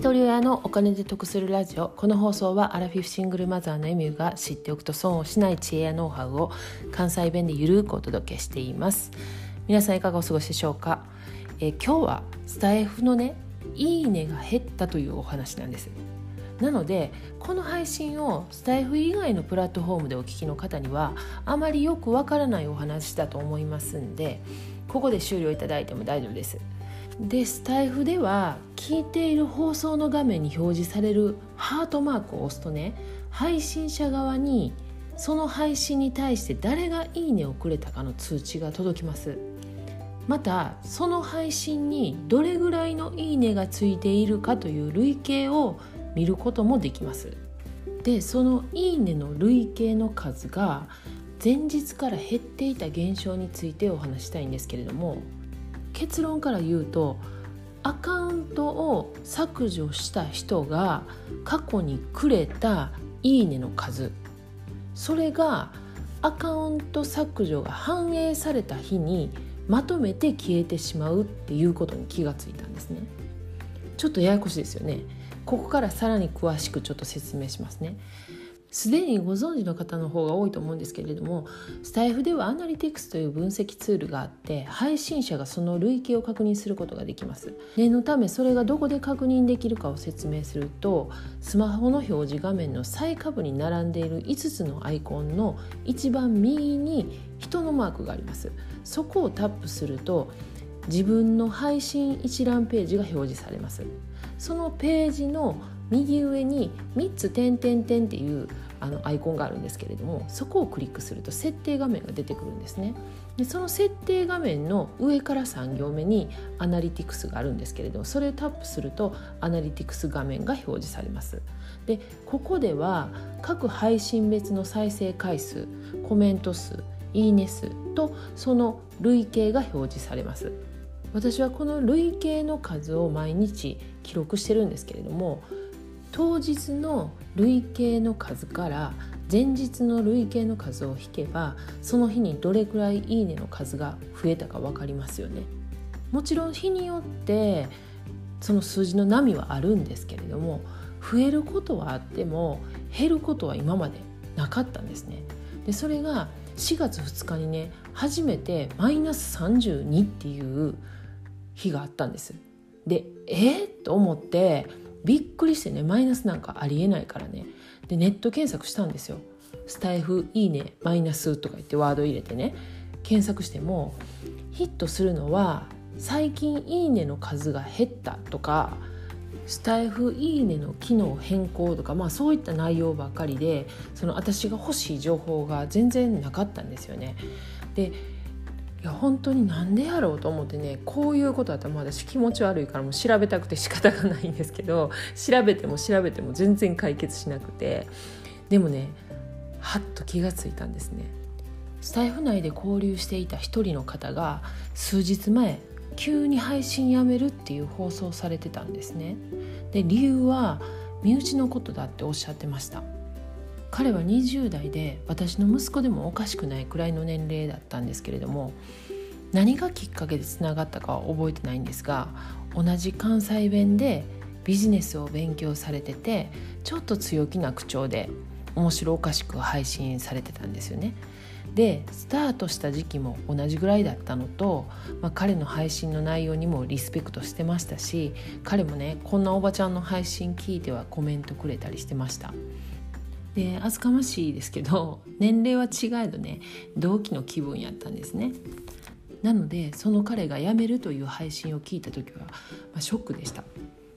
一人親のお金で得するラジオ。この放送はアラフィフシングルマザーのエミューが知っておくと損をしない知恵やノウハウを関西弁でゆるくお届けしています。皆さんいかがお過ごしでしょうか、えー、今日はスタイフのねいいねが減ったというお話なんです。なのでこの配信をスタイフ以外のプラットフォームでお聞きの方にはあまりよくわからないお話だと思いますんでここで終了いただいても大丈夫です。でスタイフでは聞いている放送の画面に表示されるハートマークを押すとね配信者側にその配信に対して誰がいいねをくれたかの通知が届きます。またその配信にどれぐらいのいいねがついているかという累計を見ることもできます。でそのいいねの累計の数が前日から減っていた現象についてお話したいんですけれども結論から言うとアカウントを削除した人が過去にくれた「いいね」の数。それがアカウント削除が反映された日にまとめて消えてしまうっていうことに気がついたんですね。ちょっとややこしいですよね。ここからさらに詳しくちょっと説明しますね。すでにご存知の方の方が多いと思うんですけれどもスタイフではアナリティクスという分析ツールがあって配信者がその累計を確認することができます。念のためそれがどこで確認できるかを説明するとスマホの表示画面の最下部に並んでいる5つのアイコンの一番右に人のマークがあります。そこをタップすると自分の配信一覧ページが表示されます。そのページの右上に3つ点点点っていうあのアイコンがあるんですけれどもそこをクリックすると設定画面が出てくるんですね。でその設定画面の上から3行目にアナリティクスがあるんですけれどもそれをタップするとアナリティクス画面が表示されます。でここでは各配信別の再生回数コメント数いいね数とその累計が表示されます。私はこの累計の数を毎日記録してるんですけれども当日の累計の数から前日の累計の数を引けばその日にどれくらいいいねの数が増えたか分かりますよね。もちろん日によってその数字の波はあるんですけれども増えることはあっても減ることは今までなかったんですね。でそれが4月2日にね初めてマイナス32っていう日があったんです。でえー、と思ってびっくりしてねマイナスなんかありえないからね。でネット検索したんですよ。スタイフいいねマイナスとか言ってワード入れてね。検索してもヒットするのは最近いいねの数が減ったとかスタイフいいねの機能変更とか、まあ、そういった内容ばっかりでその私が欲しい情報が全然なかったんですよね。でいや本当になんでやろうと思ってねこういうことだったら私気持ち悪いからもう調べたくて仕方がないんですけど調べても調べても全然解決しなくてでもねはっと気がついたんですね。スタイフ内で交流していた一人の方が数日前急に配信やめるっていう放送されてたんですね。で理由は身内のことだっておっしゃってました。彼は20代で私の息子でもおかしくないくらいの年齢だったんですけれども何がきっかけでつながったかは覚えてないんですが同じ関西弁でビジネスを勉強されててちょっと強気な口調で面白おかしく配信されてたんですよね。でスタートした時期も同じぐらいだったのと、まあ、彼の配信の内容にもリスペクトしてましたし彼もねこんなおばちゃんの配信聞いてはコメントくれたりしてました。で厚かましいですけど年齢は違えどね同期の気分やったんですね。なのでその彼が辞めるという配信を聞いた時は、まあ、ショックでした。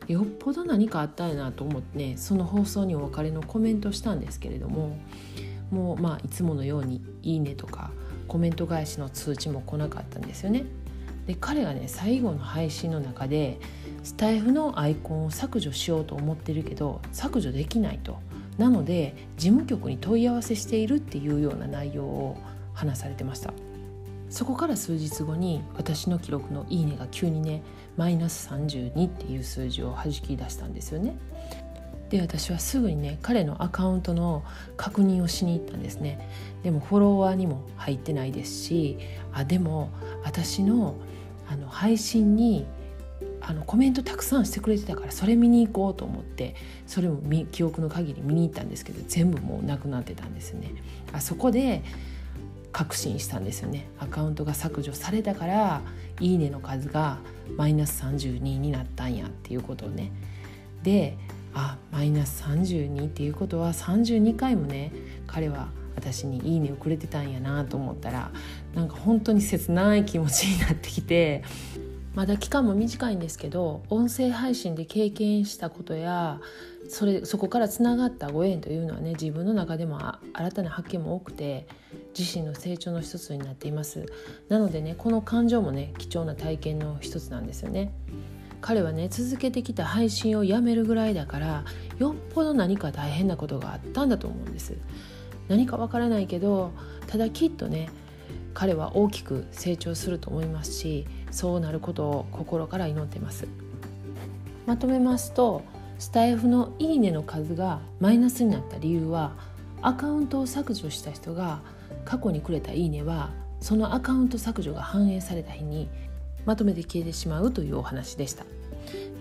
よっぽど何かあったんやなと思ってねその放送にお別れのコメントしたんですけれどももうまあいつものように「いいね」とかコメント返しの通知も来なかったんですよね。で彼がね最後の配信の中でスタイフのアイコンを削除しようと思ってるけど削除できないと。なので事務局に問い合わせしているっていうような内容を話されてました。そこから数日後に私の記録の「いいね」が急にねマイナス32っていう数字をはじき出したんですよね。で私はすぐにね彼のアカウントの確認をしに行ったんですね。でもフォロワーにも入ってないですしあでも私のあの配信にあのコメントたくさんしてくれてたからそれ見に行こうと思ってそれも記憶の限り見に行ったんですけど全部もうなくなってたんですね。あそこで確信したんですよねアカウントが削除されたから「いいね」の数がマイナス32になったんやっていうことをねであマイナス32っていうことは32回もね彼は私に「いいね」をくれてたんやなと思ったらなんか本当に切ない気持ちになってきてまだ期間も短いんですけど音声配信で経験したことやそれそこからつながったご縁というのはね自分の中でも新たな発見も多くて自身の成長の一つになっています。なのでねこの感情もね貴重な体験の一つなんですよね。彼はね続けてきた配信をやめるぐらいだからよっぽど何か大変なことがあったんだと思うんです。何かわからないけどただきっとね彼は大きく成長すると思いますしそうなることを心から祈ってます。まとめますとスタイフの「いいね」の数がマイナスになった理由はアカウントを削除した人が過去にくれた「いいね」はそのアカウント削除が反映された日にまとめて消えてしまうというお話でした。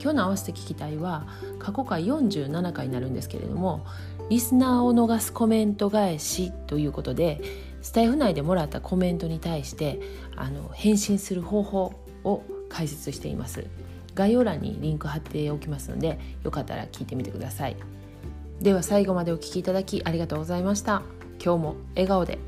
今日の合わせて聞きたいは過去回47回になるんですけれどもリスナーを逃すコメント返しということでスタイフ内でもらったコメントに対してあの返信する方法を解説しています。概要欄にリンク貼っておきますのでよかったら聞いてみてください。では最後までお聴きいただきありがとうございました。今日も笑顔で。